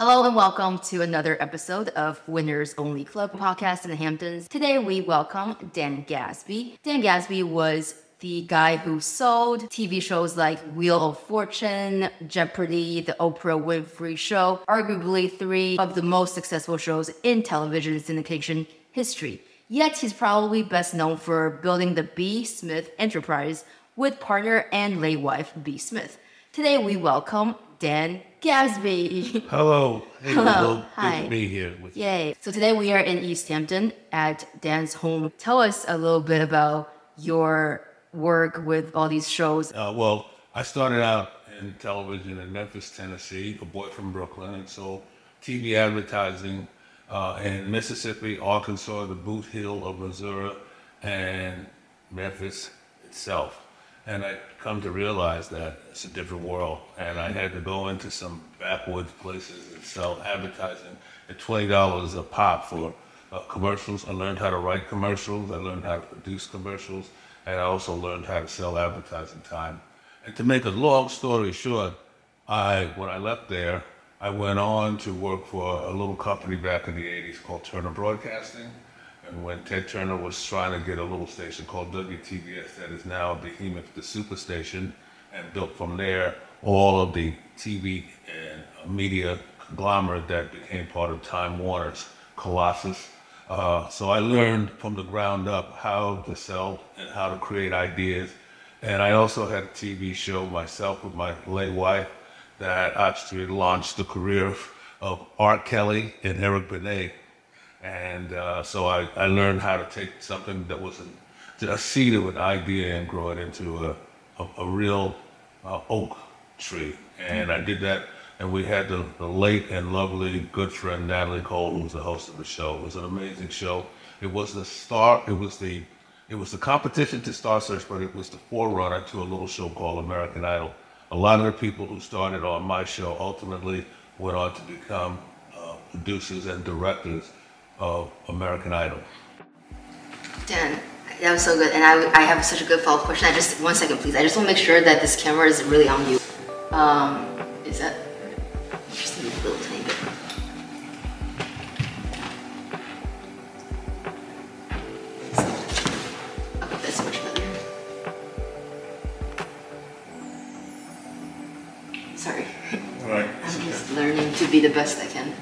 Hello and welcome to another episode of Winners Only Club podcast in the Hamptons. Today we welcome Dan Gasby. Dan Gasby was the guy who sold TV shows like Wheel of Fortune, Jeopardy, The Oprah Winfrey Show, arguably three of the most successful shows in television syndication history. Yet he's probably best known for building the B. Smith Enterprise with partner and late wife B. Smith. Today we welcome Dan Gasby. Hello. Hey, Hello. Hi. to be here with you. Yay. So today we are in East Hampton at Dan's home. Tell us a little bit about your work with all these shows. Uh, well, I started out in television in Memphis, Tennessee, a boy from Brooklyn, and so TV advertising uh, in Mississippi, Arkansas, the Boot Heel of Missouri, and Memphis itself. And I come to realize that it's a different world, and I had to go into some backwoods places and sell advertising at twenty dollars a pop for uh, commercials. I learned how to write commercials. I learned how to produce commercials, and I also learned how to sell advertising time. And to make a long story short, I when I left there, I went on to work for a little company back in the '80s called Turner Broadcasting. And when Ted Turner was trying to get a little station called WTBS, that is now Behemoth, the superstation, and built from there all of the TV and media conglomerate that became part of Time Warner's Colossus. Uh, so I learned from the ground up how to sell and how to create ideas. And I also had a TV show myself with my late wife that actually launched the career of R. Kelly and Eric Benet. And uh, so I, I learned how to take something that was a, a seed of an idea and grow it into a, a, a real uh, oak tree. And I did that. And we had the, the late and lovely good friend Natalie Cole, who was the host of the show. It was an amazing show. It was the star. It was the it was the competition to Star Search, but it was the forerunner to a little show called American Idol. A lot of the people who started on my show ultimately went on to become uh, producers and directors of American Idol. Dan, that was so good. And I, I have such a good follow-up question. I just, one second, please. I just want to make sure that this camera is really on you. Um, is that, just a little tiny bit. Okay, that's much better. Sorry. All right. I'm just learning to be the best I can.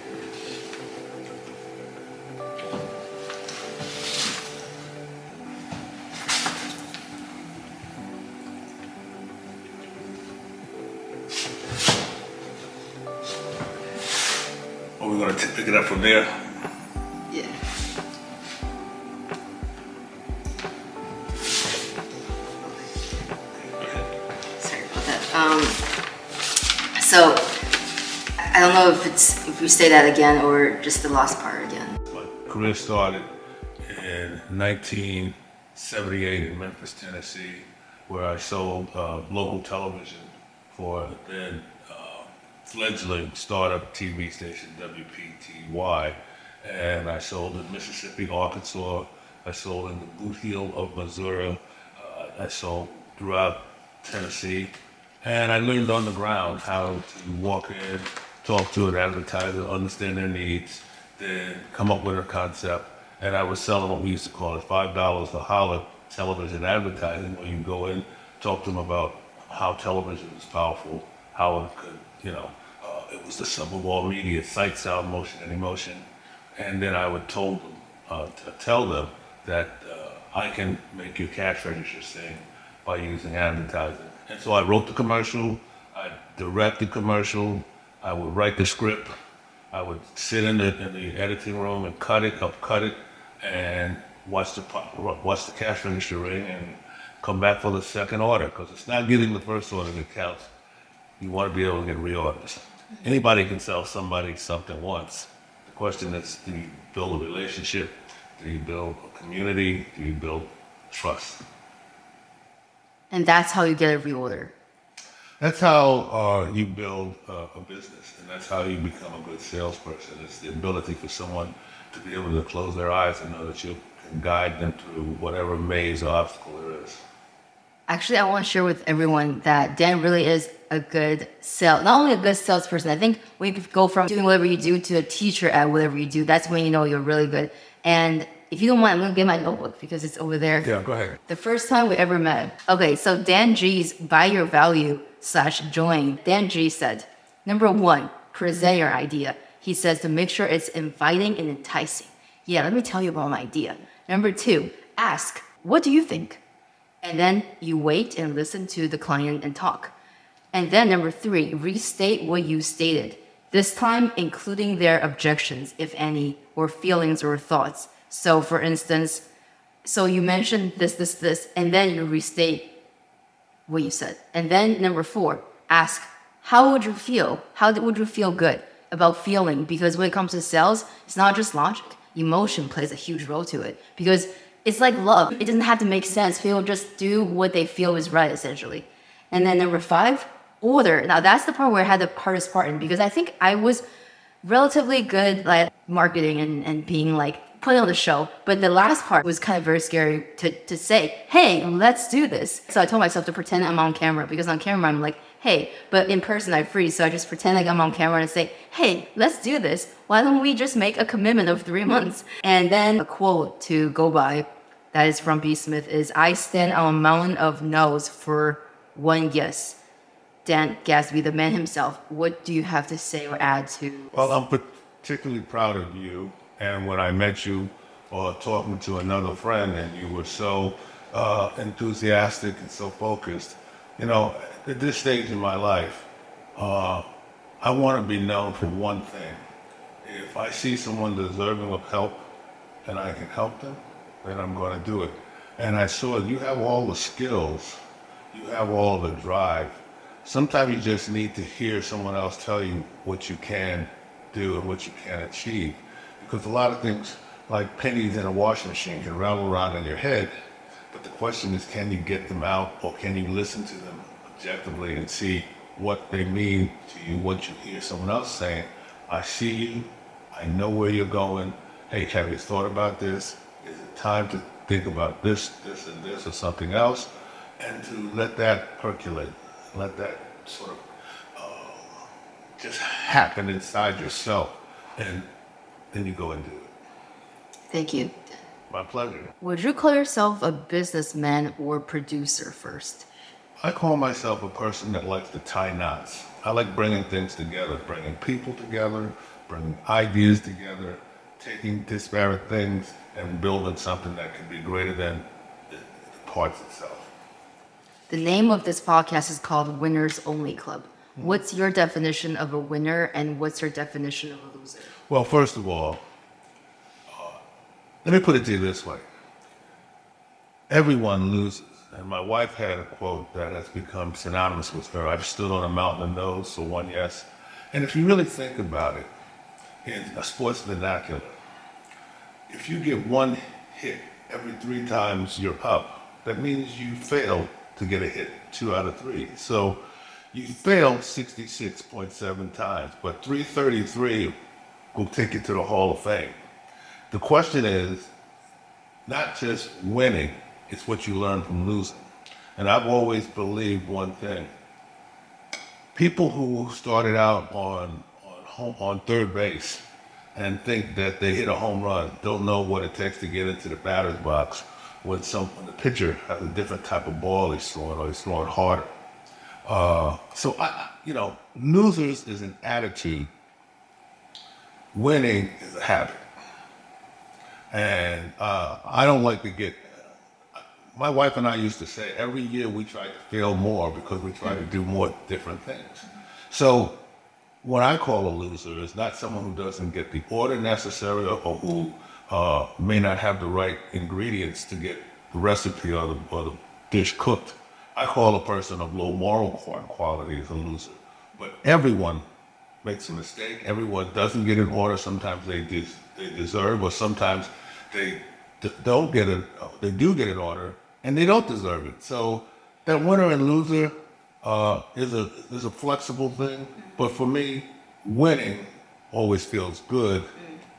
Pick it up from there? Yeah. Sorry about that. Um, so I don't know if it's if we say that again or just the last part again. My career started in 1978 in Memphis, Tennessee, where I sold uh, local television for then fledgling startup TV station WPTY. And I sold in Mississippi, Arkansas. I sold in the Boot Heel of Missouri. Uh, I sold throughout Tennessee. And I learned on the ground how to walk in, talk to an advertiser, understand their needs, then come up with a concept. And I was selling what we used to call it $5 a holler television advertising, where you go in, talk to them about how television is powerful, how it could, you know, was the sum of all media, sight, sound, motion, and emotion. And then I would told them, uh, tell them that uh, I can make your cash register sing by using advertising. And so I wrote the commercial, I directed the commercial, I would write the script, I would sit in the, in the editing room and cut it, up cut it, and watch the watch the cash register ring and come back for the second order because it's not getting the first order that counts. You want to be able to get reorders. Anybody can sell somebody something once. The question is, do you build a relationship? Do you build a community? Do you build trust? And that's how you get a reorder. That's how uh, you build uh, a business, and that's how you become a good salesperson. It's the ability for someone to be able to close their eyes and know that you can guide them through whatever maze or obstacle there is. Actually, I want to share with everyone that Dan really is a good sales, not only a good salesperson. I think when you go from doing whatever you do to a teacher at whatever you do, that's when you know you're really good. And if you don't mind, I'm gonna get my notebook because it's over there. Yeah, go ahead. The first time we ever met. Okay, so Dan Gasby your value slash join. Dan G said, number one, present your idea. He says to make sure it's inviting and enticing. Yeah, let me tell you about my idea. Number two, ask, what do you think? And then you wait and listen to the client and talk. And then number three, restate what you stated. This time, including their objections, if any, or feelings or thoughts. So, for instance, so you mentioned this, this, this, and then you restate what you said. And then number four, ask, how would you feel? How would you feel good about feeling? Because when it comes to sales, it's not just logic. Emotion plays a huge role to it. Because it's like love. It doesn't have to make sense. People just do what they feel is right, essentially. And then number five, order. Now that's the part where I had the hardest part in because I think I was relatively good like marketing and, and being like putting on the show. But the last part was kind of very scary to, to say, hey, let's do this. So I told myself to pretend I'm on camera because on camera I'm like, hey, but in person I freeze. So I just pretend like I'm on camera and say, hey, let's do this. Why don't we just make a commitment of three months? And then a quote to go by that is from B. Smith is I stand on a mountain of no's for one yes. Dan Gasby, the man himself, what do you have to say or add to? Well, I'm particularly proud of you. And when I met you or talking to another friend, and you were so uh, enthusiastic and so focused, you know, at this stage in my life, uh, I want to be known for one thing. If I see someone deserving of help and I can help them, then I'm going to do it. And I saw you have all the skills, you have all the drive. Sometimes you just need to hear someone else tell you what you can do and what you can achieve. Because a lot of things, like pennies in a washing machine, can rattle around in your head. But the question is, can you get them out or can you listen to them objectively and see what they mean to you, what you hear someone else saying? I see you. I know where you're going. Hey, have you thought about this? Is it time to think about this, this, and this, or something else? And to let that percolate, let that sort of uh, just happen inside yourself. And then you go and do it. Thank you. My pleasure. Would you call yourself a businessman or producer first? I call myself a person that likes to tie knots. I like bringing things together, bringing people together, bringing ideas together, taking disparate things and building something that can be greater than the, parts itself. The name of this podcast is called Winners Only Club. What's your definition of a winner and what's your definition of a loser? Well, first of all, uh, let me put it to you this way everyone loses. And my wife had a quote that has become synonymous with her I've stood on a mountain of no's, so one yes. And if you really think about it, in a sports vernacular, if you get one hit every three times you're up, that means you failed to get a hit two out of three. So you failed 66.7 times, but 333 will take you to the Hall of Fame. The question is not just winning, it's what you learn from losing. And I've always believed one thing. People who started out on on, home, on third base and think that they hit a home run don't know what it takes to get into the batter's box when some when the pitcher has a different type of ball he's throwing or he's throwing harder. Uh, so I, you know, losers is an attitude. Winning is a habit, and uh, I don't like to get. My wife and I used to say every year we try to fail more because we try to do more different things. So what I call a loser is not someone who doesn't get the order necessary or, who uh, may not have the right ingredients to get the recipe or the, or the dish cooked. I call a person of low moral qualities a loser. But everyone makes a mistake. Everyone doesn't get an order. Sometimes they des- they deserve, or sometimes they d- don't get it. They do get an order, and they don't deserve it. So that winner and loser uh, is a is a flexible thing. But for me, winning always feels good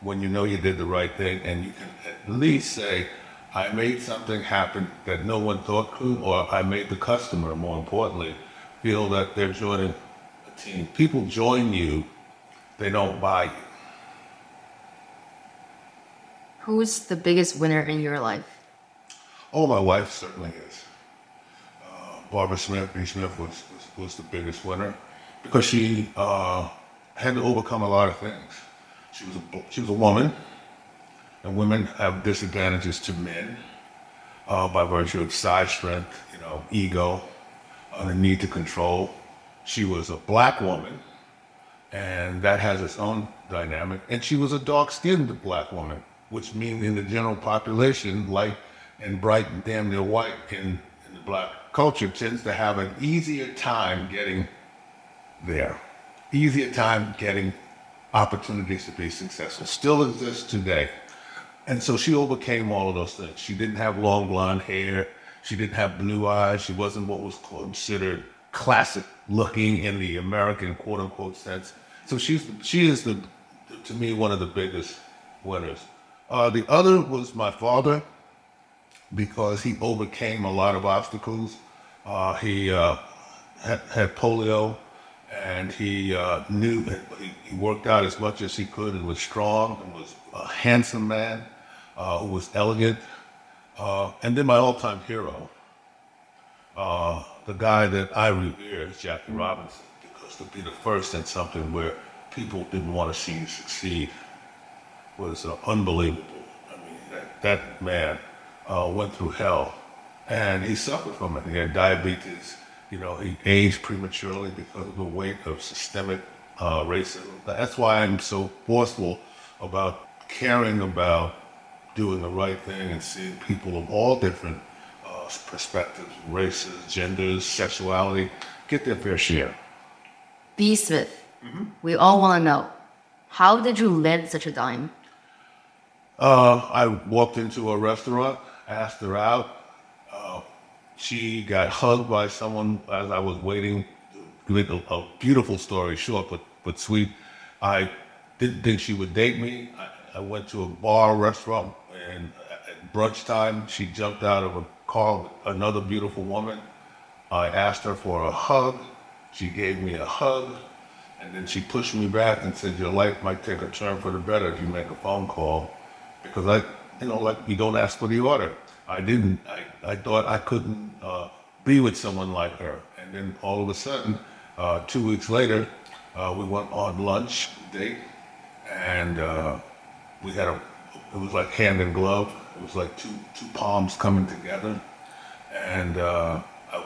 when you know you did the right thing, and you can at least say, I made something happen that no one thought could, or I made the customer, more importantly, feel that they're joining a team. People join you, they don't buy you. Who's the biggest winner in your life? Oh, my wife certainly is. Uh, Barbara Smith, B. Smith was, was, was the biggest winner because she uh, had to overcome a lot of things. She was a, she was a woman, and women have disadvantages to men uh, by virtue of size strength, you know, ego, uh, the need to control. She was a black woman, and that has its own dynamic. And she was a dark-skinned black woman, which means in the general population, light and bright and damn near white in, the black culture tends to have an easier time getting there, easier time getting opportunities to be successful. Still exists today. And so she overcame all of those things. She didn't have long blonde hair. She didn't have blue eyes. She wasn't what was considered classic looking in the American quote unquote sense. So she's she is the to me one of the biggest winners. Uh, the other was my father because he overcame a lot of obstacles. Uh, he uh, had, had, polio and he uh, knew he, worked out as much as he could and was strong and was a handsome man uh, who was elegant. Uh, and then my all-time hero, uh, the guy that I revere is Jackie Robinson, because to be the first in something where people didn't want to see you succeed was unbelievable. I mean, that, that man uh, went through hell, and he suffered from it. He had diabetes. You know, he aged prematurely because of the weight of systemic uh, racism. That's why I'm so forceful about caring about doing the right thing and seeing people of all different uh, perspectives, races, genders, sexuality, get their fair share. B. Smith, mm-hmm. we all want to know how did you land such a dime? Uh, I walked into a restaurant, asked her out. Uh, she got hugged by someone as I was waiting. A, a beautiful story, short but, but sweet. I didn't think she would date me. I, I went to a bar restaurant and at brunch time, she jumped out of a car with another beautiful woman. I asked her for a hug. She gave me a hug. And then she pushed me back and said, Your life might take a turn for the better if you make a phone call. Because I, you know, like you don't ask for the order. I didn't. I, I thought I couldn't uh, be with someone like her. And then all of a sudden, uh, two weeks later, uh, we went on lunch date, and uh, we had a it was like hand in glove. It was like two two palms coming together, and uh, I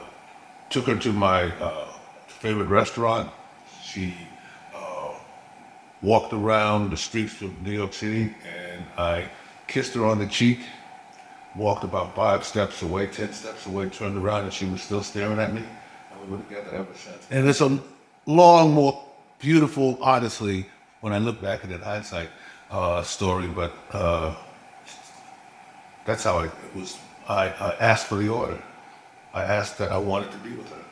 took her to my uh, favorite restaurant. She walked around the streets of New York City, and I kissed her on the cheek. Walked about five steps away, ten steps away, turned around, and she was still staring at me. And we were together ever since. And it's a long, more beautiful, honestly, when I look back at it hindsight, uh, story, but uh, that's how it, it was. I, I asked for the order. I asked that I wanted to be with her.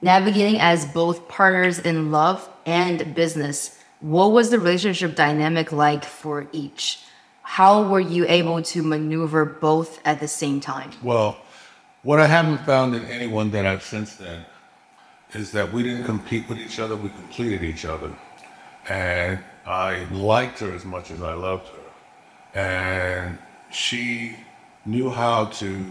Navigating as both partners in love and business, what was the relationship dynamic like for each? How were you able to maneuver both at the same time? Well, what I haven't found in anyone that I've since then is that we didn't compete with each other, we completed each other. And I liked her as much as I loved her. And she knew how to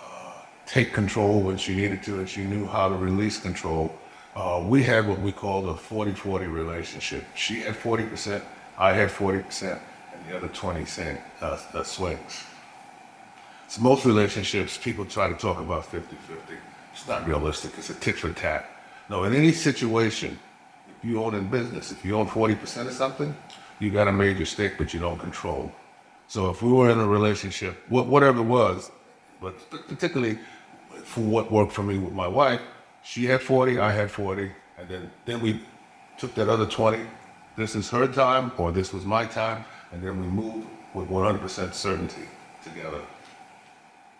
uh, take control when she needed to, and she knew how to release control. Uh, we had what we called a 40 40 relationship. She had 40%, I had 40%, and the other 20 cent uh, uh, swings. So most relationships, people try to talk about 50 50. It's not realistic, it's a tit for tat. No, in any situation, if you own in business. If you own 40% of something, you got a major stake, but you don't control. So if we were in a relationship, whatever it was, but particularly for what worked for me with my wife, she had 40, I had 40, and then, then we took that other 20. This is her time, or this was my time, and then we moved with 100% certainty together.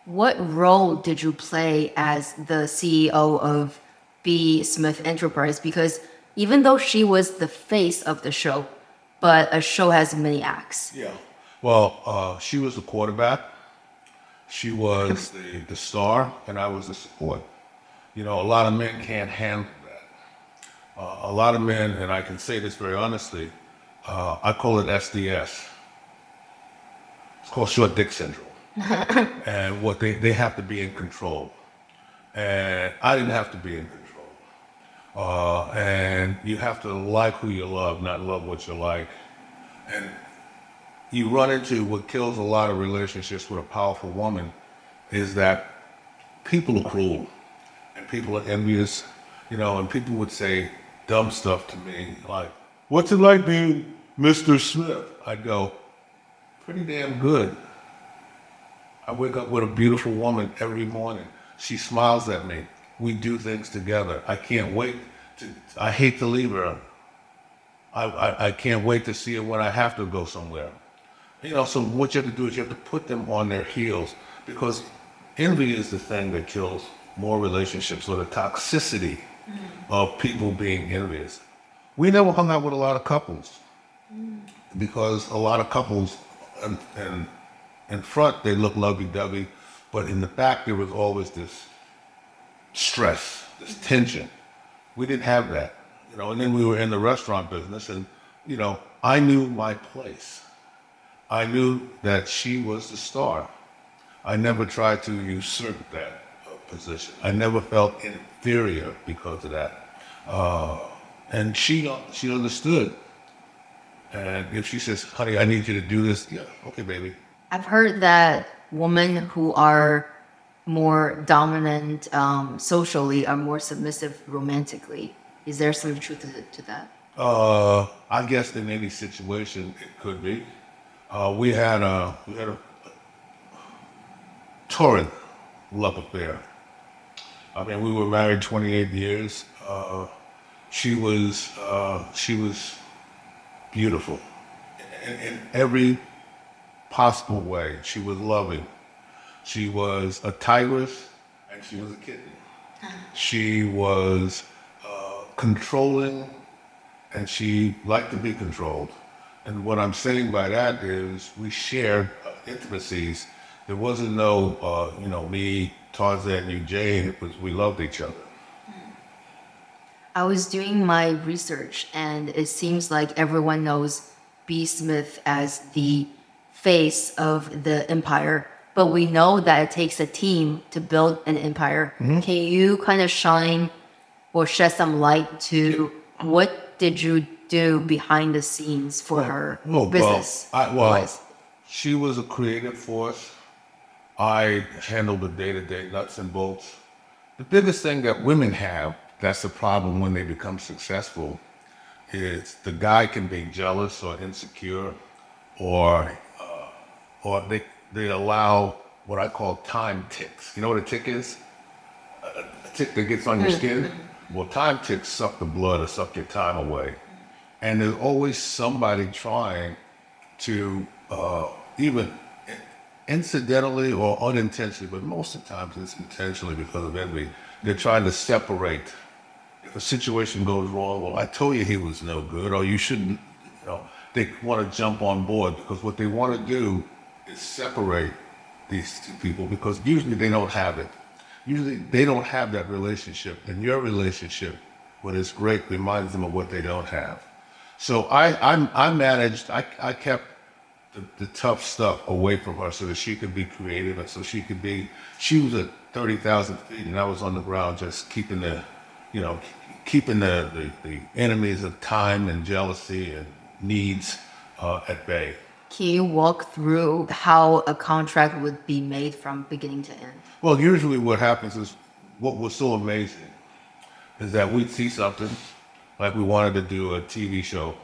What role did you play as the CEO of B. Smith Enterprise? Because even though she was the face of the show, but a show has many acts. Yeah. Well, uh, she was the quarterback. She was the, the star, and I was the support. You know, a lot of men can't handle that. Uh, a lot of men, and I can say this very honestly, uh, I call it SDS. It's called short dick syndrome. and what they, they have to be in control. And I didn't have to be in control. Uh, and you have to like who you love, not love what you like. And you run into what kills a lot of relationships with a powerful woman is that people are cruel and people are envious, you know, and people would say dumb stuff to me like, What's it like being Mr. Smith? I'd go, Pretty damn good. I wake up with a beautiful woman every morning. She smiles at me. We do things together. I can't wait to, I hate to leave her. I, I, I can't wait to see her when I have to go somewhere. You know, so what you have to do is you have to put them on their heels because envy is the thing that kills more relationships or the toxicity mm. of people being envious. We never hung out with a lot of couples because a lot of couples and, and in front they look lovey-dovey, but in the back there was always this stress, this tension. We didn't have that, you know. And then we were in the restaurant business, and you know, I knew my place. I knew that she was the star. I never tried to usurp that position. I never felt inferior because of that. Uh, and she she understood. And if she says, "Honey, I need you to do this," yeah, okay, baby. I've heard that women who are more dominant um, socially are more submissive romantically. Is there some truth to, to that? Uh, I guess in any situation it could be. Uh, we had a we had a torrid love affair. I mean, we were married 28 years. Uh, she was uh, she was beautiful in, in every possible way. She was loving. She was a tigress and she was a kitten. She was uh, controlling and she liked to be controlled. And what I'm saying by that is we shared uh, intimacies. There wasn't no, uh, you know, me, Tarzan, you, Jane. It was we loved each other. I was doing my research, and it seems like everyone knows B. Smith as the face of the empire, but we know that it takes a team to build an empire. Mm-hmm. Can you kind of shine or shed some light to what did you do behind the scenes for well, her well, business? Well, I, well she was a creative force. I handled the day to day nuts and bolts. The biggest thing that women have that's the problem when they become successful is the guy can be jealous or insecure or or they, they allow what I call time ticks. You know what a tick is? A tick that gets on your skin? Well, time ticks suck the blood or suck your time away. And there's always somebody trying to, uh, even incidentally or unintentionally, but most of the times it's intentionally because of envy, they're trying to separate. A situation goes wrong, well, I told you he was no good, or you shouldn't, you know, they want to jump on board because what they want to do is separate these two people because usually they don't have it. Usually they don't have that relationship, and your relationship, when it's great, reminds them of what they don't have. So I, I, I managed. I, I kept the, the tough stuff away from her so that she could be creative, and so she could be. She was at thirty thousand feet, and I was on the ground just keeping the, you know, keeping the, the, the enemies of time and jealousy and needs uh, at bay. Can you walk through how a contract would be made from beginning to end? Well, usually what happens is what was so amazing is that we'd see something like we wanted to do a TV show,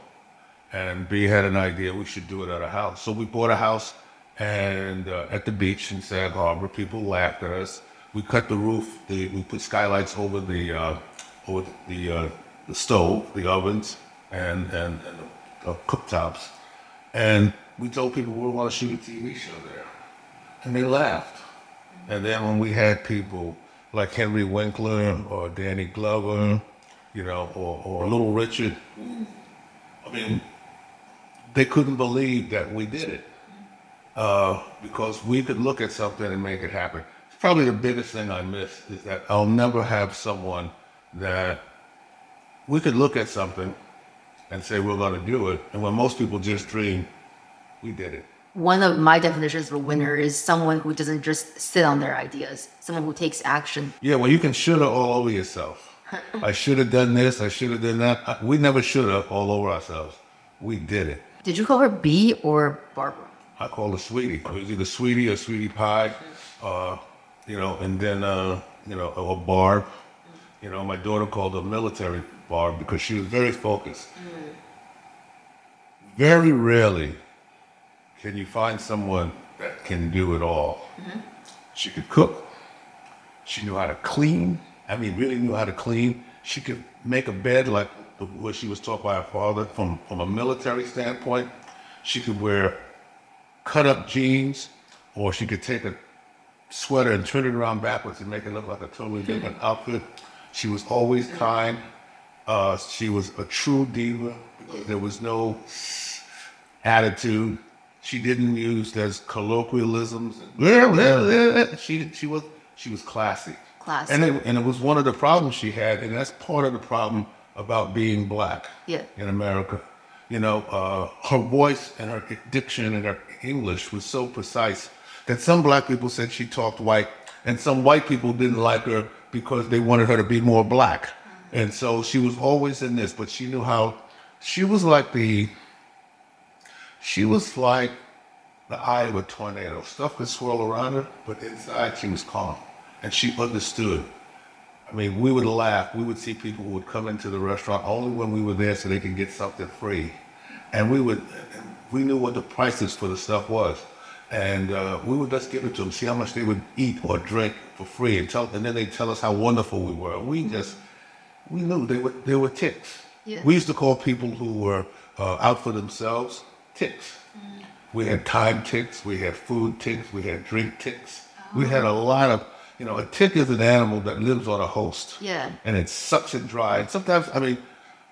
and B had an idea we should do it at a house. So we bought a house and uh, at the beach in Sag Harbor, people laughed at us. We cut the roof. The, we put skylights over the uh, over the uh, the stove, the ovens, and and, and the, the cooktops, and we told people we want to shoot a TV show there. And they laughed. And then when we had people like Henry Winkler or Danny Glover, you know, or, or Little Richard, I mean, they couldn't believe that we did it. uh, because we could look at something and make it happen. Probably the biggest thing I miss is that I'll never have someone that we could look at something and say we're going to do it, and when most people just dream, we did it. One of my definitions of a winner is someone who doesn't just sit on their ideas, someone who takes action. Yeah, well, you can shoulda all over yourself. I should have done this. I should have done that. We never shoulda all over ourselves. We did it. Did you call her B or Barbara? I call her Sweetie. It was either Sweetie or Sweetie Pie, uh, you know, and then, uh, you know, or Barb. You know, my daughter called her military bar because she was very focused. Mm-hmm. Very rarely can you find someone that can do it all. Mm-hmm. She could cook. She knew how to clean. I mean, really knew how to clean. She could make a bed like the- what she was taught by her father from, from a military standpoint. She could wear cut up jeans, or she could take a sweater and turn it around backwards and make it look like a totally different outfit. She was always kind. Uh, she was a true diva. There was no attitude. She didn't use those colloquialisms. She she was she was classy. Classy. And it, and it was one of the problems she had, and that's part of the problem about being black Yeah. in America. You know, uh, her voice and her diction and her English was so precise that some black people said she talked white, and some white people didn't like her because they wanted her to be more black. And so she was always in this, but she knew how. She was like the. She was like the eye of a tornado. Stuff could swirl around her, but inside she was calm, and she understood. I mean, we would laugh. We would see people who would come into the restaurant only when we were there so they could get something free. And we would, we knew what the prices for the stuff was. And uh, we would just give it to them, see how much they would eat or drink for free, and, tell, and then they'd tell us how wonderful we were. We just, we knew they were, they were ticks. Yeah. We used to call people who were uh, out for themselves ticks. We had time ticks, we had food ticks, we had drink ticks. We had a lot of, you know, a tick is an animal that lives on a host. Yeah. And it sucks it dry. And sometimes, I mean,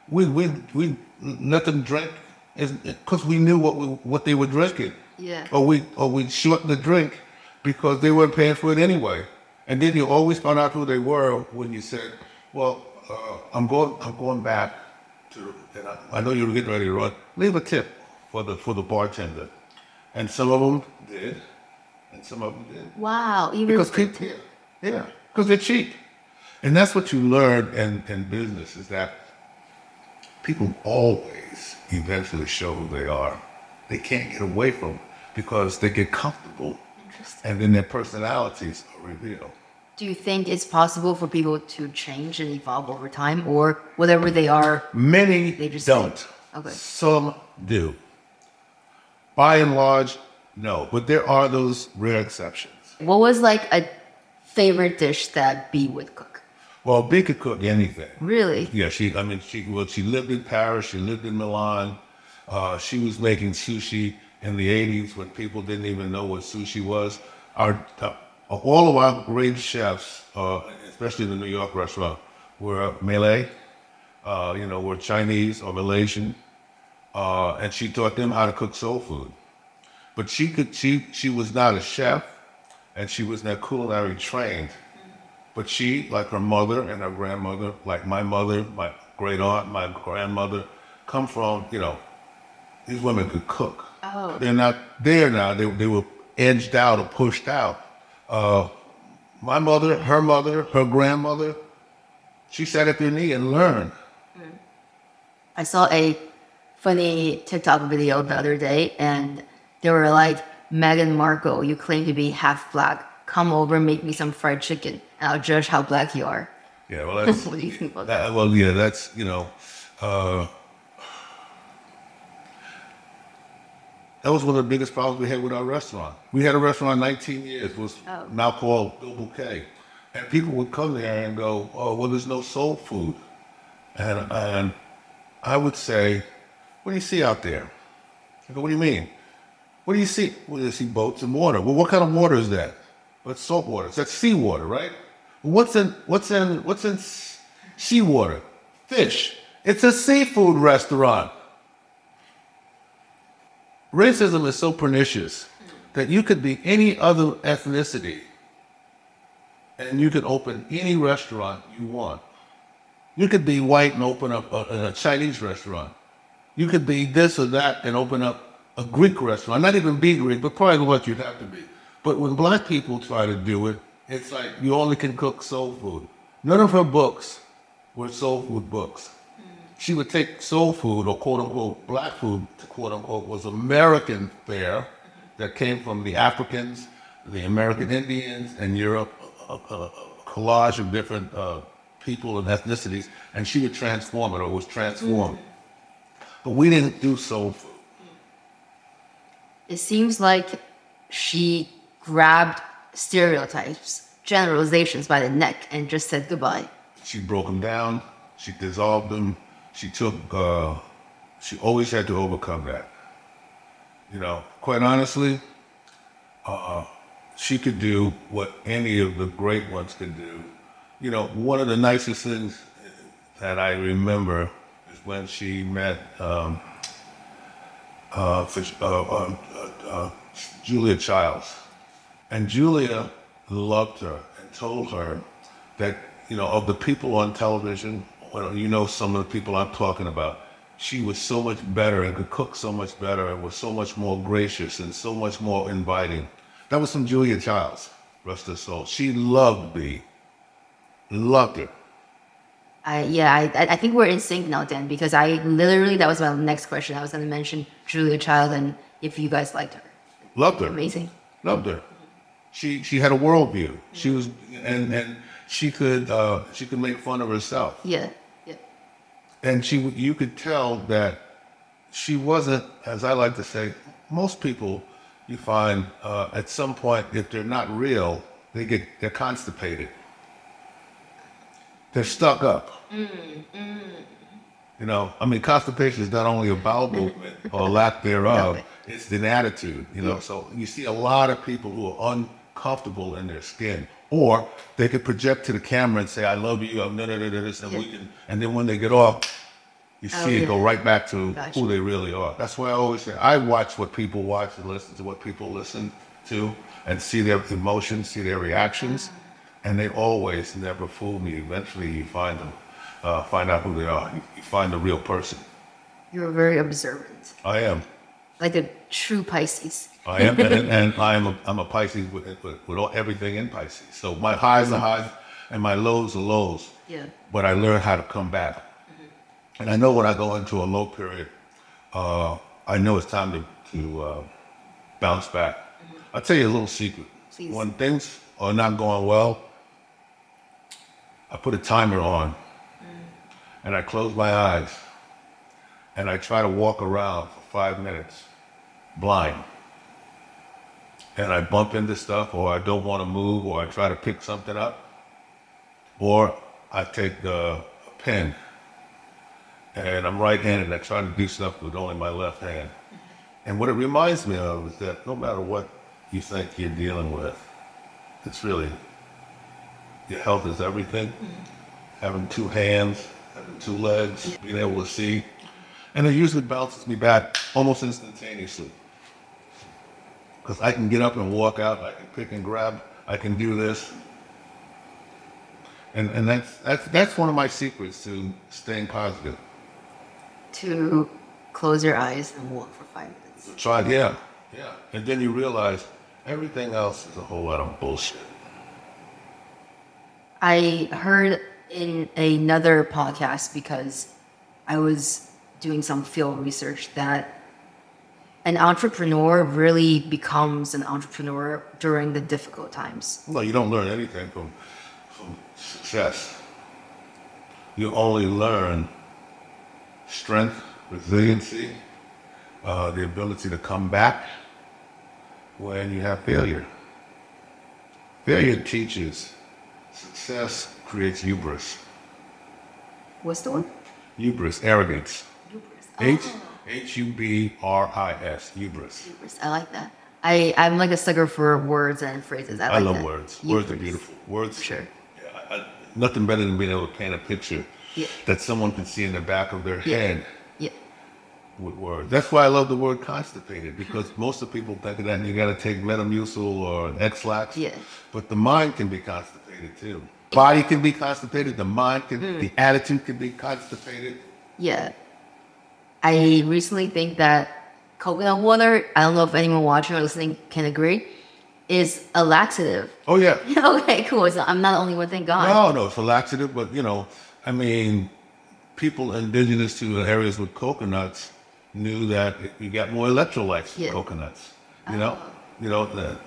we we we let them drink because we knew what we, what they were drinking. Yeah. Or we or we shortened the drink because they weren't paying for it anyway. And then you always found out who they were when you said, "Well, uh, I'm going I'm going back to and I, I know you're getting ready to run. Leave a tip for the for the bartender." And some of them did, and some of them did Wow. Even because people, yeah, yeah, because they're cheap, and that's what you learn in, in business is that people always eventually show who they are. They can't get away from it because they get comfortable, and then their personalities are revealed. Do you think it's possible for people to change and evolve over time, or whatever they are? Many They just don't. think- okay. Some do. By and large, no, but there are those rare exceptions. What was like a favorite dish that B would cook? Well, B could cook anything. Really? Yeah, she. I mean, she. Well, she lived in Paris. She lived in Milan. Uh, she was making sushi in the '80s when people didn't even know what sushi was. Our uh, all of our great chefs, uh, especially in the New York restaurant, were Malay. Uh, you know, were Chinese or Malaysian, uh, and she taught them how to cook soul food. But she could. She she was not a chef, and she was not culinary trained. But she, like her mother and her grandmother, like my mother, my great aunt, my grandmother, come from, you know, these women could cook. Oh. They're not there now. They, they were edged out or pushed out. Uh, my mother, her mother, her grandmother, she sat at their knee and learned. I saw a funny TikTok video the other day, and they were like, Meghan Markle, you claim to be half black. Come over, make me some fried chicken, and I'll judge how black you are. Yeah, well, that's, What do you think about that, well, yeah, that's, you know, uh, that was one of the biggest problems we had with our restaurant. We had a restaurant 19 years, was Oh. now called Bill Bouquet. And people would come there and go, oh, well, there's no soul food. And, and I would say, what do you see out there? I go, what do you mean? What do you see? Well, you see boats and water. Well, what kind of water is that? Well, it's salt water. That's seawater, right? What's in what's in what's in seawater? Fish. It's a seafood restaurant. Racism is so pernicious that you could be any other ethnicity and you could open any restaurant you want. You could be white and open up a, a Chinese restaurant. You could be this or that and open up a Greek restaurant. Not even be Greek, but probably what you'd have to be. But when black people try to do it, it's like you only can cook soul food. None of her books were soul food books. She would take soul food or quote unquote black food, quote unquote, was American fare that came from the Africans, the American Indians, and Europe, a, a, a collage of different uh, people and ethnicities, and she would transform it or was transformed. But we didn't do soul food. It seems like she grabbed stereotypes, generalizations by the neck, and just said goodbye. She broke them down. She dissolved them. She took. Uh, she always had to overcome that. You know, quite honestly, uh, she could do what any of the great ones could do. You know, one of the nicest things that I remember is when she met um, uh, uh, uh, uh, uh, Julia Childs. And Julia loved her and told her that, you know, of the people on television, well, you know some of the people I'm talking about, she was so much better and could cook so much better and was so much more gracious and so much more inviting. That was from Julia Childs, rest her soul. She loved me, loved her. I yeah, I I think we're in sync now, Dan, because I literally that was my next question. I was going to mention Julia Child and if you guys liked her. Loved her. Amazing. Loved her. She she had a worldview. She was and and she could uh, she could make fun of herself. Yeah. And she you could tell that she wasn't as i like to say most people you find uh, at some point if they're not real they get they're constipated. They're stuck up. You know i mean constipation is not only a bowel movement or lack thereof No. it's an attitude you know. So you see a lot of people who are uncomfortable in their skin or they could project to the camera and say i love you i'm no no no no this and we can and then when they get off you Oh, see it go right back to Gotcha. who they really are. That's why I always say I watch what people watch and listen to what people listen to and see their emotions, see their reactions, and they always never fool me. Eventually, you find them, uh, find out who they are. You, you find the real person. You're very observant, I am. like a true Pisces. I am, and, and I am. A, I'm a Pisces with, with, with all, everything in Pisces. So my highs are highs, and my lows are lows. Yeah. But I learn how to come back, and I know when I go into a low period, uh, I know it's time to to uh, bounce back. I'll tell you a little secret. Please. When things are not going well, I put a timer on, and I close my eyes, and I try to walk around for five minutes, blind and I bump into stuff, or I don't want to move, or I try to pick something up, or I take a pen and I'm right-handed. And I try to do stuff with only my left hand. And what it reminds me of is that no matter what you think you're dealing with, it's really your health is everything. Mm-hmm. Having two hands, having two legs, being able to see, and it usually bounces me back almost instantaneously because I can get up and walk out. I can pick and grab. I can do this, and and that's that's that's one of my secrets to staying positive. To close your eyes and walk for five minutes. Try, yeah, yeah, and then you realize everything else is a whole lot of bullshit. I heard in another podcast because I was doing some field research that an entrepreneur really becomes an entrepreneur during the difficult times. No, you don't learn anything from from success. You only learn strength, resiliency, uh, the ability to come back when you have failure. Failure teaches. Success creates hubris. What's the one? Hubris, arrogance. Hubris. H Oh, H U B R I S. Hubris. hubris. I like that. I, I'm like a sucker for words and phrases. I, I love that. words. Words are beautiful. Words. Sure. Yeah, I, I- nothing better than being able to paint a picture Yeah. that someone can see in the back of their Yeah. head Yeah. with words. That's why I love the word constipated because most of the people think of that and you got to take Metamucil or Ex-Lax. Yeah. But the mind can be constipated too. Body can be constipated. The mind can, hmm. the attitude can be constipated. Yeah. I recently think that coconut water, I don't know if anyone watching or listening can agree, is a laxative. Oh yeah. okay, cool. So I'm not the only one, thank God. No, no, it's a laxative, but you know, I mean, people indigenous to areas with coconuts knew that you got more electrolytes Yeah. from coconuts. You oh. know, you know that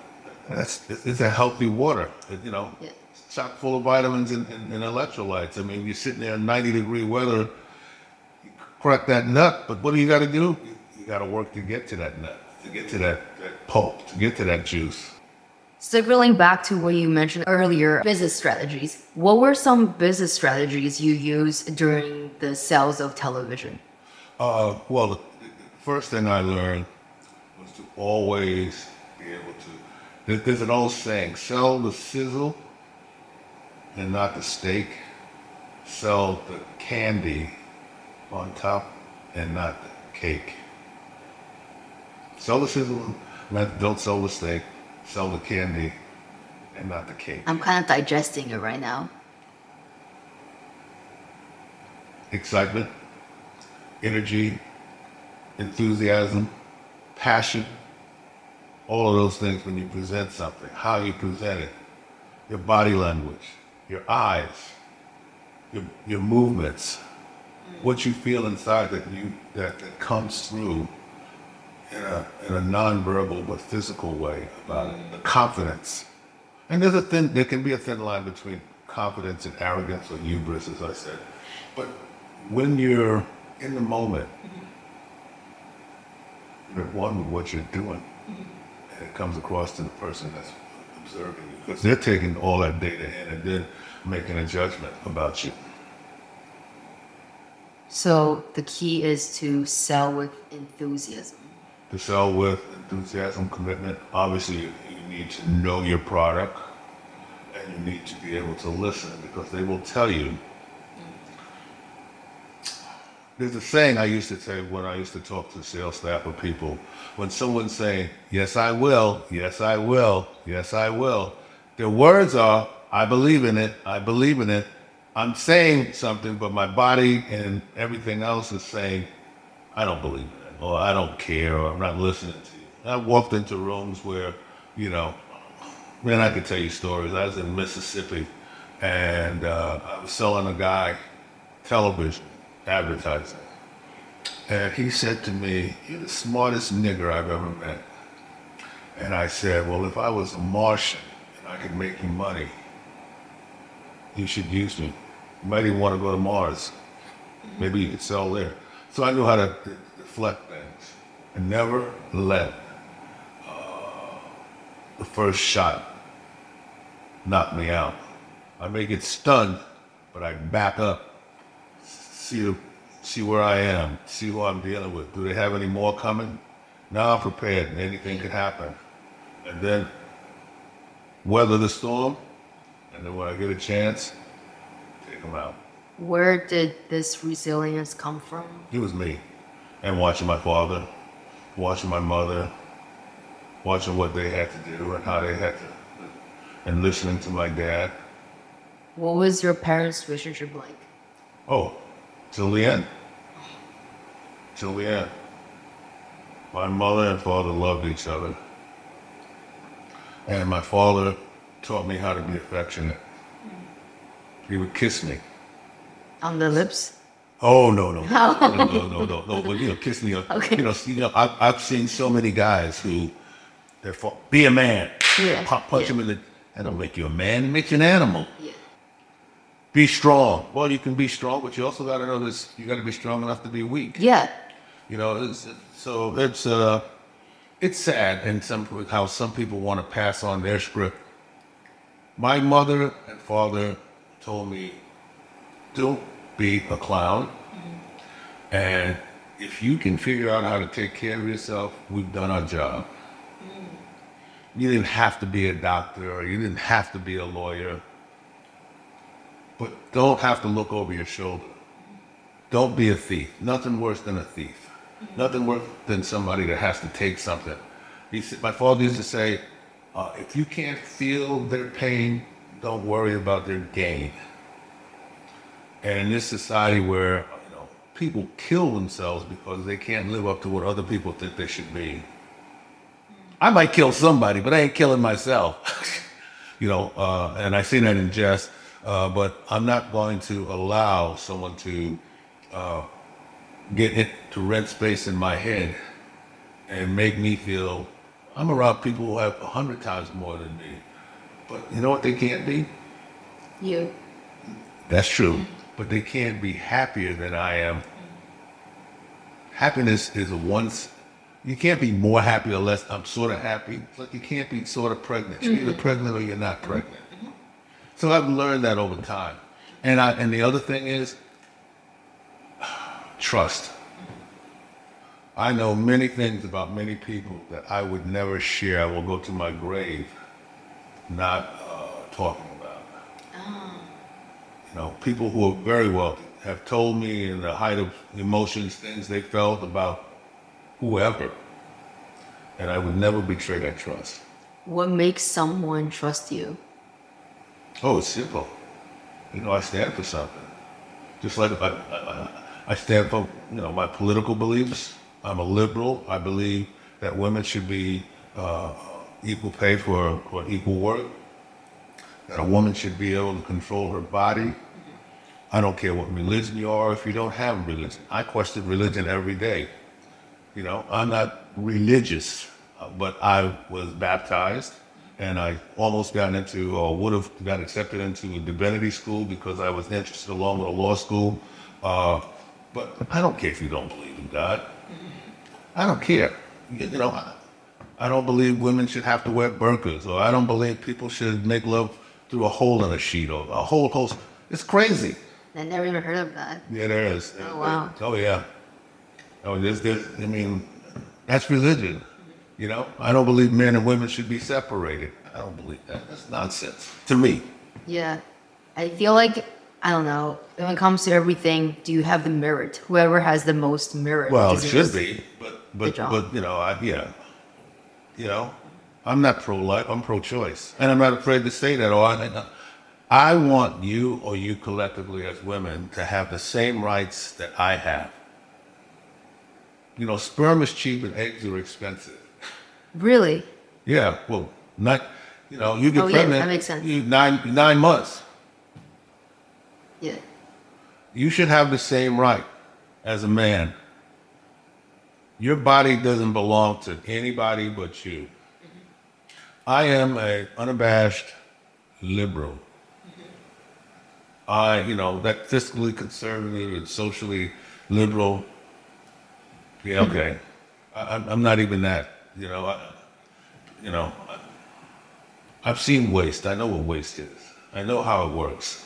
that's it's a healthy water. You know, Yeah. it's chock full of vitamins and, and, and electrolytes. I mean, you're sitting there in 90 degree weather, crack that nut, but what do you got to do? You, you got to work to get to that nut, to get to that, that pulp, to get to that juice. Circling back to what you mentioned earlier, business strategies. What were some business strategies you used during the sales of television? Uh, well, the, the first thing I learned was to always be able to. There's an old saying: sell the sizzle and not the steak. Sell the candy on top and not cake. Sell the sizzle, not, don't sell the steak. Sell the candy and not the cake. I'm kind of digesting it right now. excitement, energy, enthusiasm, passion, all of those things when you present something, how you present it, your body language, your eyes, your, your movements, what you feel inside that you that, that comes through in a, in a non-verbal but physical way about it, the confidence. And there's a thin, there can be a thin line between confidence and arrogance or hubris, as I said. But when you're in the moment, you're one with what you're doing, and it comes across to the person that's observing you, because they're taking all that data in and then making a judgment about you. So the key is to sell with enthusiasm. to sell with enthusiasm, commitment. Obviously, you, need to know your product and you need to be able to listen because they will tell you. There's a saying I used to say when I used to talk to sales staff or people when someone's saying, Yes, I will, yes, I will, yes, I will, their words are, I believe in it, I believe in it. I'm saying something, but my body and everything else is saying, I don't believe it, or I don't care, or I'm not listening to you. I walked into rooms where, you know, man, I could tell you stories. I was in Mississippi, and uh, I was selling a guy television advertising, and he said to me, "You're the smartest nigger I've ever met." And I said, "Well, if I was a Martian and I could make you money, you should use me. Might even want to go to Mars." Maybe you could sell there. So I knew how to deflect things and never let uh, the first shot knock me out. I may get stunned, but I back up, see see where I am, see who I'm dealing with. Do they have any more coming? Now I'm prepared. Anything could happen, and then weather the storm, and then when I get a chance, out. Where did this resilience come from? It was me. And watching my father, watching my mother, watching what they had to do and how they had to, and listening to my dad. What was your parents' relationship like? Oh, till the end. Till the end. My mother and father loved each other. And my father taught me how to be affectionate. He would kiss me. On the lips? Oh no no no no no no no! Well, you know, kiss me. Okay. You know, you know, I've, I've seen so many guys who, they're for, be a man. Yeah, Punch, punch yeah. him in the. That don't make you a man. It makes you an animal. Yeah. Be strong. Well, you can be strong, but you also got to know this. You got to be strong enough to be weak. Yeah. You know, it's, so it's uh, it's sad, and some how some people want to pass on their script. My mother and father told me, "Don't be a clown, mm-hmm. and if you can figure out how to take care of yourself, we've done our job." Mm-hmm. You didn't have to be a doctor, or you didn't have to be a lawyer, but don't have to look over your shoulder. Don't be a thief. Nothing worse than a thief. Mm-hmm. Nothing worse than somebody that has to take something. He said, my father used to say, uh, if you can't feel their pain, don't worry about their gain. And in this society where you know people kill themselves because they can't live up to what other people think they should be, I might kill somebody, but I ain't killing myself. you know, uh, and I see that in jest, uh, but I'm not going to allow someone to uh, get into rent space in my head and make me feel I'm around people who have a hundred times more than me. But you know what they can't be? You. That's true. But they can't be happier than I am. Happiness is a once. You can't be more happy or less. I'm sort of happy. It's like you can't be sort of pregnant. You're either mm-hmm. pregnant or you're not mm-hmm. pregnant. Mm-hmm. So I've learned that over time. And I and the other thing is trust. I know many things about many people that I would never share. I will go to my grave not uh, talking about. You know, people who are very wealthy have told me in the height of emotions things they felt about whoever. And I would never betray that trust. What makes someone trust you? Oh, it's simple. You know, I stand for something. Just like if I, I, I stand for, you know, my political beliefs. I'm a liberal. I believe that women should be uh, equal pay for, for equal work. That a woman should be able to control her body. I don't care what religion you are if you don't have a religion. I question religion every day. You know, I'm not religious, uh, but I was baptized and I almost got into, or would have got accepted into a divinity school because I was interested along with a law school. Uh, but I don't care if you don't believe in God. I don't care. You know, I, don't believe women should have to wear burqas, or I don't believe people should make love through a hole in a sheet, or a whole host. It's crazy. I never even heard of that. Yeah, there is. Oh, wow. Oh yeah. Oh, there's, there's. I mean, that's religion. You know, I don't believe men and women should be separated. I don't believe that. That's nonsense to me. Yeah. I feel like, I don't know, when it comes to everything, do you have the merit? Whoever has the most merit. Well, it should be, but but but you know, I yeah, you know, I'm not pro-life. I'm pro-choice, and I'm not afraid to say that. Or I, I want you or you collectively as women to have the same rights that I have. You know, sperm is cheap and eggs are expensive. Really? Yeah, well, not. You know, you get Oh, yeah, pregnant. that makes sense. You nine nine months. Yeah. You should have the same right as a man. Your body doesn't belong to anybody but you. I am a unabashed liberal. I, you know, that fiscally conservative and socially liberal. Yeah, okay. I, I'm- I'm not even that. You know, I, you know, I- I've seen waste. I know what waste is. I know how it works.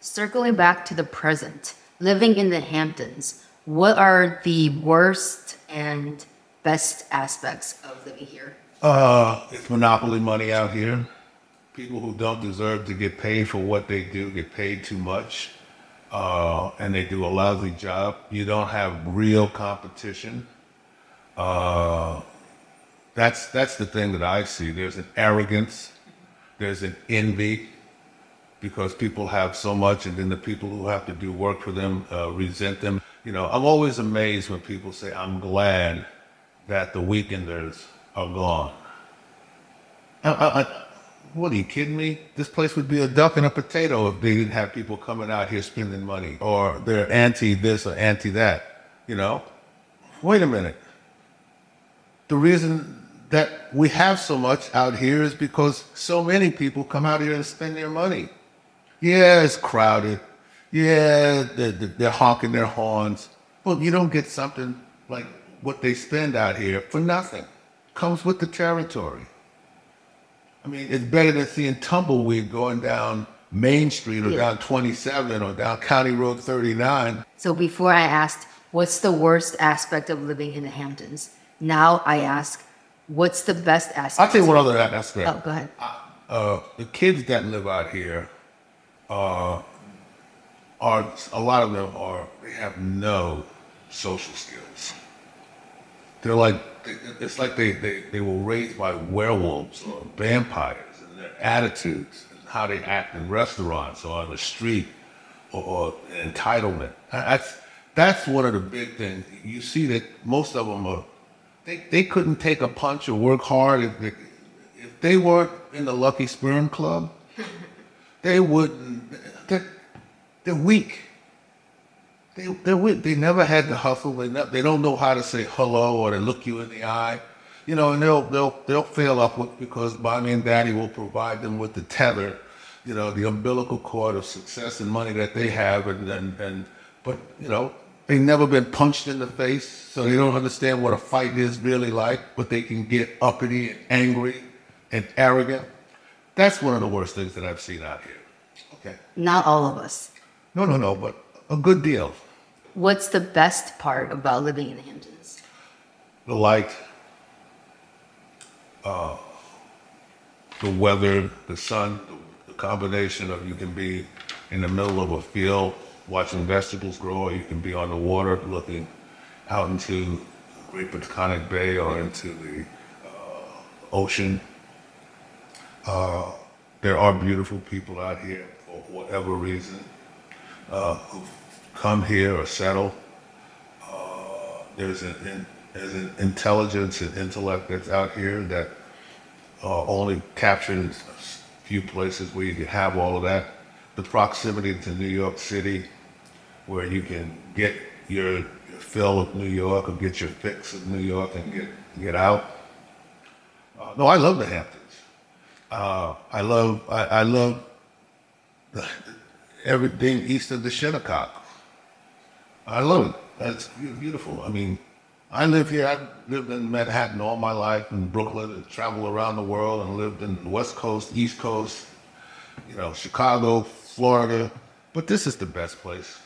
Circling back to the present, living in the Hamptons, what are the worst and best aspects of living here? Uh, it's monopoly money out here. People who don't deserve to get paid for what they do get paid too much, uh, and they do a lousy job. You don't have real competition. Uh, that's that's the thing that I see. There's an arrogance. There's an envy because people have so much, and then the people who have to do work for them uh, resent them. You know, I'm always amazed when people say, "I'm glad that the weekenders are gone." I, I, I, what are you kidding me? This place would be a duck and a potato if they didn't have people coming out here spending money, or they're anti this or anti that. You know, wait a minute. The reason that we have so much out here is because so many people come out here and spend their money. Yeah, it's crowded. Yeah, they're, they're honking their horns. But you don't get something like what they spend out here for nothing. Comes with the territory. I mean, it's better than seeing tumbleweed going down Main Street or Yeah. down 27 or down County Road 39. So before I asked, what's the worst aspect of living in the Hamptons? Now I ask, what's the best aspect? I'll tell you one other aspect. Oh, go ahead. uh, the kids that live out here uh, are a lot of them are they have no social skills. They're like, it's like they, they, they were raised by werewolves or vampires and their attitudes and how they act in restaurants or on the street or, or entitlement. That's, that's one of the big things. You see that most of them are, they, they couldn't take a punch or work hard. If they, if they weren't in the Lucky Sperm Club, they wouldn't, they're, weak. They, they're weak. They never had the hustle. They, ne- they don't know how to say hello or to look you in the eye. You know, and they'll, they'll, they'll fail upward because mommy and daddy will provide them with the tether, you know, the umbilical cord of success and money that they have. And, and, and but, you know, they've never been punched in the face, so they don't understand what a fight is really like, but they can get uppity and angry and arrogant. That's one of the worst things that I've seen out here. Okay. Not all of us. No, no, no, but a good deal. What's the best part about living in the Hamptons? The light, uh, the weather, the sun, the combination of you can be in the middle of a field watching vegetables grow, or you can be on the water looking out into Great Peconic Bay or into the uh, ocean. Uh, there are beautiful people out here for whatever reason uh, who've come here or settle. Uh, there's an, in, there's an intelligence and intellect that's out here that uh, only captured in a few places where you can have all of that. The proximity to New York City, where you can get your, your fill of New York or get your fix of New York and get get out. Uh, no, I love the Hamptons. Uh, I love I, I love the, everything east of the Shinnecock. I love it. That's beautiful. I mean, I live here. I've lived in Manhattan all my life, in Brooklyn, and traveled around the world, and lived in the West Coast, East Coast, you know, Chicago, Florida. But this is the best place.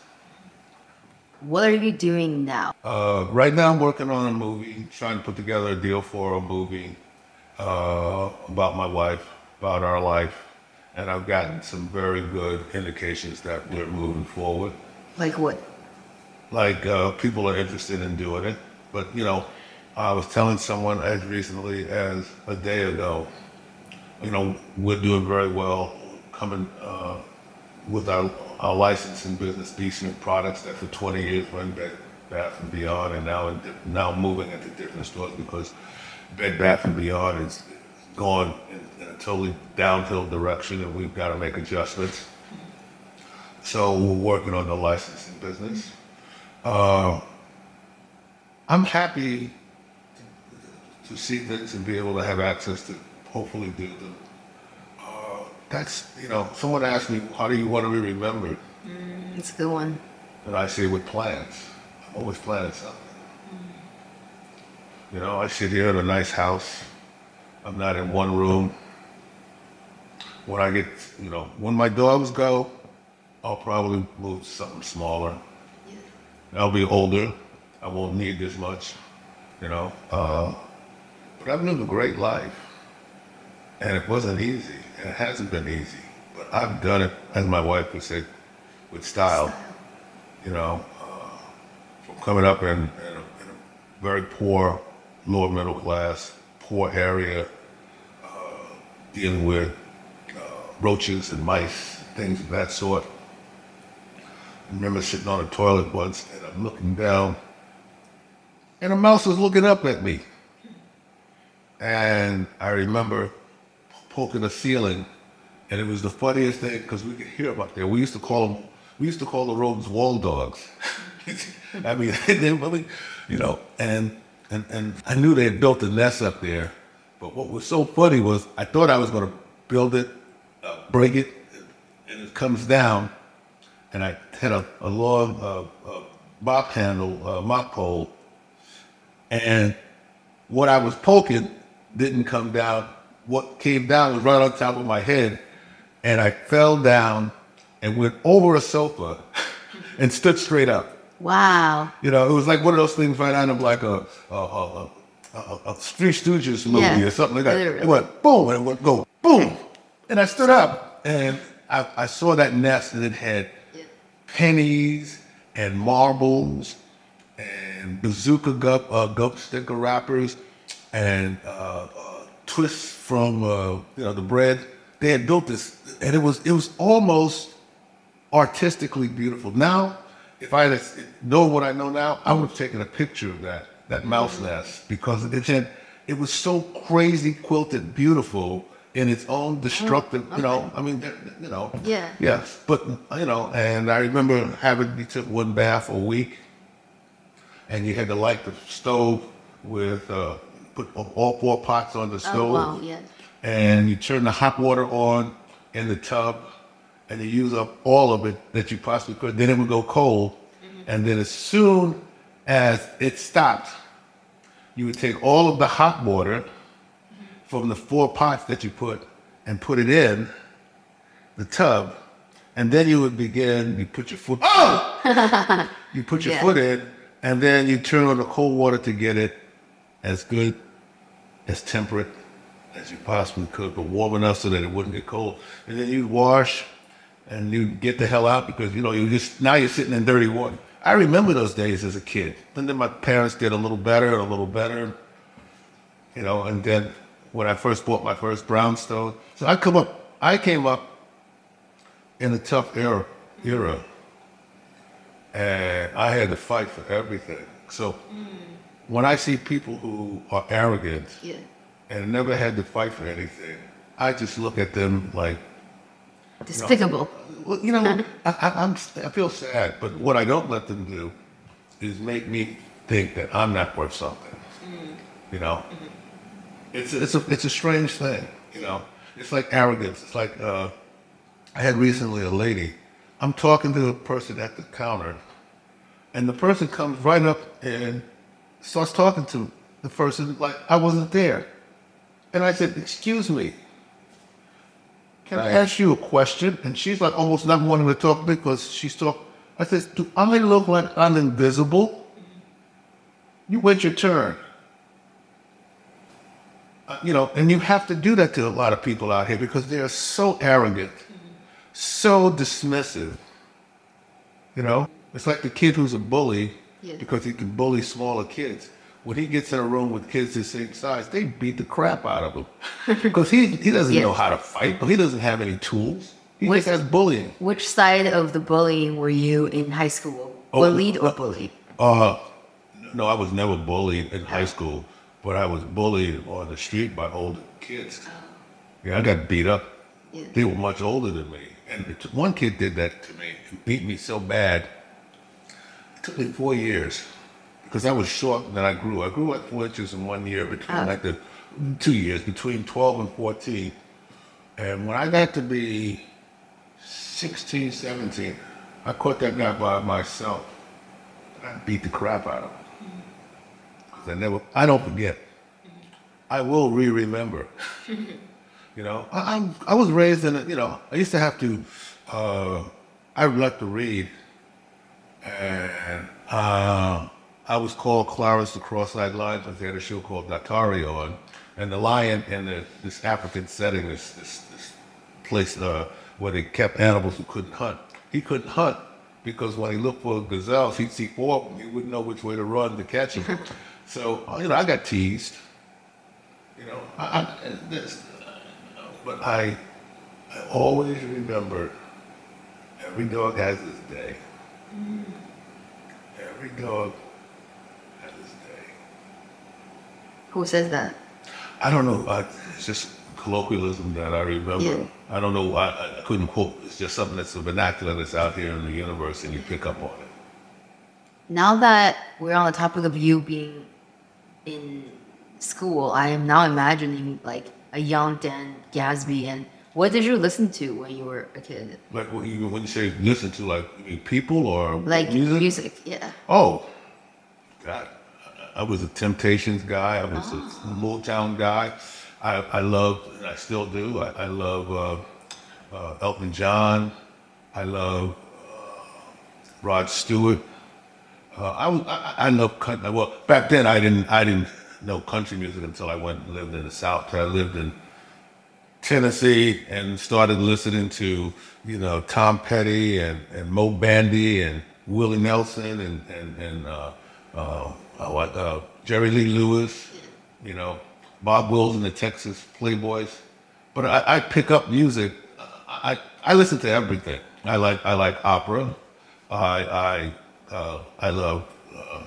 What are you doing now? Uh, right now, I'm working on a movie, trying to put together a deal for a movie uh, about my wife, about our life, and I've gotten some very good indications that we're moving forward. Like what? Like uh, people are interested in doing it, but you know, I was telling someone as recently as a day ago, you know, we're doing very well coming uh, with our, our licensing business, Decent Products, that for 20 years run Bed Bath and Beyond, and now now moving into different stores because Bed Bath and Beyond is going in, a totally downhill direction, and we've got to make adjustments. So we're working on the licensing business. Uh, I'm happy to see things and be able to have access to hopefully do them. Uh, that's, you know, someone asked me, how do you want to be remembered? It's a good one. And I say, with plans. I'm always planning something. You know, I sit here in a nice house. I'm not in one room. When I get, you know, when my dogs go, I'll probably move to something smaller. I'll be older. I won't need this much, you know. Uh, but I've lived a great life. And it wasn't easy. And it hasn't been easy. But I've done it, as my wife would say, with style. You know, uh, from coming up in, in, a, in a very poor, lower middle class, poor area, uh, dealing with uh, roaches and mice, things of that sort. I remember sitting on a toilet once and I'm looking down, and a mouse was looking up at me. And I remember poking the ceiling, and it was the funniest thing because we could hear about there. We used to call them, we used to call the rodents wall dogs. I mean, they really, you know, and, and, and I knew they had built a nest up there, but what was so funny was I thought I was going to build it, uh, break it, and it comes down, and I had a, a long uh, uh, mop handle, uh, mop pole, and what I was poking didn't come down. What came down was right on top of my head, and I fell down and went over a sofa and stood straight up. Wow. You know, it was like one of those things right out of like a a, a, a, a, Three Stooges movie Yeah, or something like that. literally. It went boom, and it would go boom, and I stood up and I, I saw that nest and it had pennies and marbles and bazooka gump, uh, gump sticker wrappers, and uh, uh, twists from uh, you know the bread. They had built this, and it was it was almost artistically beautiful. Now, if I had known what I know now, I would have taken a picture of that that mouse nest because it had it was so crazy quilted, beautiful in its own destructive. You know, I mean, you know. Yeah. Yes, but you know, and I remember having we took one bath a week, and you had to light the stove with uh, put all four pots on the stove. Oh, wow, yeah. And you turn the hot water on in the tub, and you use up all of it that you possibly could. Then it would go cold, mm-hmm. and then as soon as it stopped, you would take all of the hot water from the four pots that you put and put it in the tub, and then you would begin. You put your foot. Oh! you put your Yeah. foot in, and then you turn on the cold water to get it as good, as temperate as you possibly could, but warm enough so that it wouldn't get cold. And then you wash, and you get the hell out because you know you just now you're sitting in dirty water. I remember those days as a kid. And then my parents did a little better and a little better you know, and then when I first bought my first brownstone, so I come up, I came up in a tough era, era, and I had to fight for everything. So mm. when I see people who are arrogant Yeah. and never had to fight for anything, I just look at them like, Despicable. Well, you know, I, I, I'm, I feel sad, but what I don't let them do is make me think that I'm not worth something. You know, it's it's a it's a strange thing. You know, it's like arrogance. It's like uh, I had recently a lady. I'm talking to a person at the counter, and the person comes right up and starts talking to the person like I wasn't there, and I said, "Excuse me." Can I ask you a question? And she's like almost not wanting to talk because she's talking. I said, Do I look like I'm invisible? You wait your turn. Uh, you know, and you have to do that to a lot of people out here because they are so arrogant, so dismissive. You know, it's like the kid who's a bully Yeah. because he can bully smaller kids. When he gets in a room with kids the same size, they beat the crap out of him because he he doesn't Yeah. know how to fight. He doesn't have any tools. He Wait. just has bullying. Which side of the bullying were you in high school? Oh, Bullied or uh, bullied? Uh, no, I was never bullied in high school, but I was bullied on the street by older kids. Yeah, I got beat up. Yeah. They were much older than me. And one kid did that to me, and beat me so bad. It took me four years because I was short and then I grew. I grew like four inches in one year between Oh. like the two years, between 12 and 14. And when I got to be 16, 17, I caught that guy by myself. I beat the crap out of him. 'Cause I never, I don't forget. I will re-remember. you know, I, I'm, I was raised in a, you know, I used to have to, uh, I like to read. And uh, I was called Clarence the Cross-Eyed Lion because they had a show called Daktari on. And the lion in the, this African setting, this, this, this place uh, where they kept animals who couldn't hunt. He couldn't hunt because when he looked for gazelles, he'd see four of them. He wouldn't know which way to run to catch them. so, you know, I got teased. You know, I, I, this, but I, I always remember every dog has his day. Every dog has his day. Who says that? I don't know. I, it's just colloquialism that I remember. Yeah. I don't know. why I, I couldn't quote. It's just something that's a vernacular that's out here in the universe, and you pick up on it. Now that we're on the topic of you being in school, I am now imagining like a young Dan Gasby. And what did you listen to when you were a kid? Like when you, when you say listen to, like people or Like music. music, yeah. Oh, God, I was a Temptations guy. I was a Motown guy. I, I loved, and I still do. I, I love uh, uh, Elton John. I love uh, Rod Stewart. Uh, I was, I, I love country. Well, back then I didn't, I didn't know country music until I went and lived in the South. I lived in Tennessee and started listening to, you know, Tom Petty and, and Moe Bandy and Willie Nelson and, and, and uh, Uh, I like uh, Jerry Lee Lewis, you know, Bob Wills and the Texas Playboys. But I, I pick up music. I, I listen to everything. I like I like opera. I I uh, I love uh,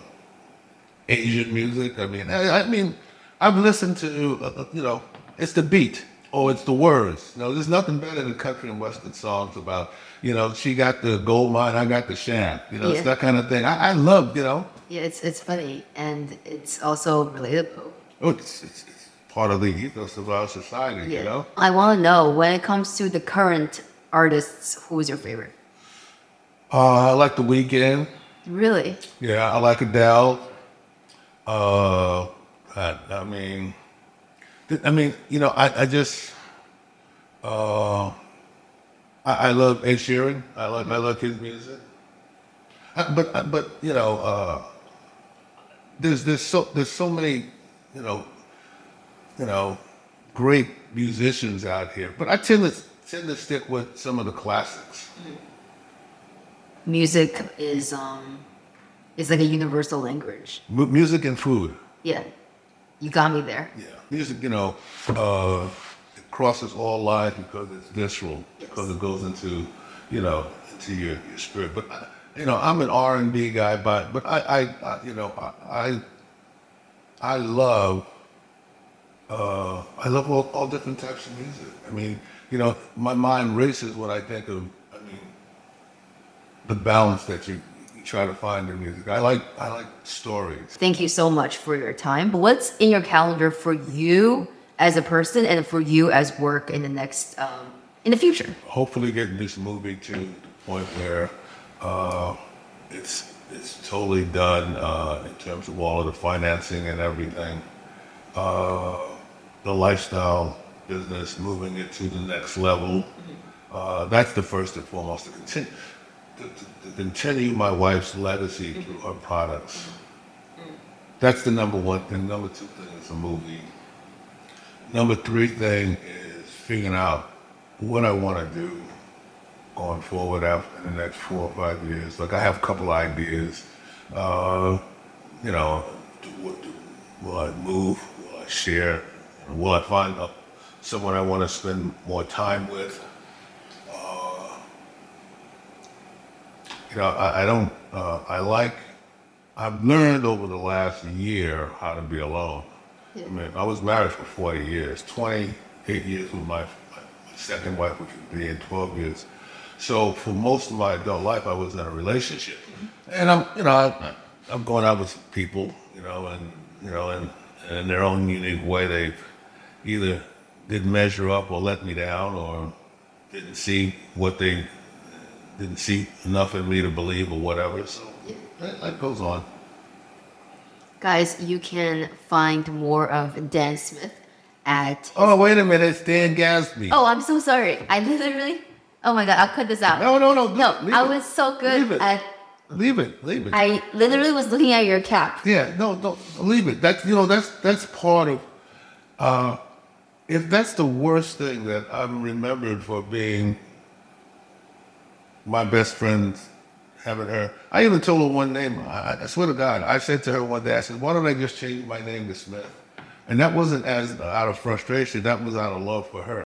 Asian music. I mean I, I mean I've listened to uh, you know it's the beat or it's the words. You know, there's nothing better than country and western songs about you know she got the gold mine, I got the sham. You know, Yeah. it's that kind of thing. I, I love you know. Yeah, it's it's funny and it's also relatable. Oh, it's, it's, it's part of the ethos of our society. You know. I want to know when it comes to the current artists, who is your favorite? Uh, I like the Weeknd. Really? Yeah, I like Adele. Uh, I, I mean, I mean, you know, I, I just, uh, I, I love Ed Sheeran. I like, I love his music. Uh, but, uh, but you know, uh, there's there's so there's so many, you know, you know, great musicians out here. But I tend to tend to stick with some of the classics. Music is um is like a universal language. Mu music and food. Yeah. You got me there. Yeah, music, you know, uh, it crosses all lines because it's visceral, because it goes into, you know, into your, your spirit. But I- you know, I'm an R and B guy, but but I, I, I you know, I, I, love, uh, I love all, all different types of music. I mean, you know, my mind races when I think of, I mean, the balance that you, you try to find in music. I like I like stories. Thank you so much for your time. What's in your calendar for you as a person and for you as work in the next um, in the future? hopefully getting this movie to the point where uh, it's it's totally done uh, in terms of all of the financing and everything. Uh, the lifestyle business, moving it to the next level. Uh, that's the first and foremost. To continue, to, to, to continue my wife's legacy through her products. That's the number one thing. Number two thing is a movie. Number three thing is figuring out what I want to do going forward after the next four or five years. Like I have a couple ideas. Uh, you know, do, will I move? Will I share? Will I find a, someone I want to spend more time with? Uh, you know, I, I don't. Uh, I like. I've learned over the last year how to be alone. I mean, I was married for 40 years, 28 years with my, my second wife, which would be in 12 years. So for most of my adult life, I was in a relationship, and I'm, you know, I, I'm going out with people, you know, and you know, and, and in their own unique way, they've either didn't measure up or let me down, or didn't see what they didn't see enough in me to believe, or whatever. So that, that goes on. Guys, you can find more of Dan Smith at. Oh, wait a minute, it's Dan Gasby. Oh, I'm so sorry. I literally. Oh my god, I'll cut this out. No, no, no. No, leave I it. was so good Leave it. at. Leave it. Leave it. I literally was looking at your cap. yeah, no, no. Leave it. That's you know that's that's part of. Uh, if that's the worst thing that I'm remembered for being my best friend, having her. I even told her one name. I, I swear to God, I said to her one day, I said, "Why don't I just change my name to Smith?" And that wasn't as out of frustration. That was out of love for her.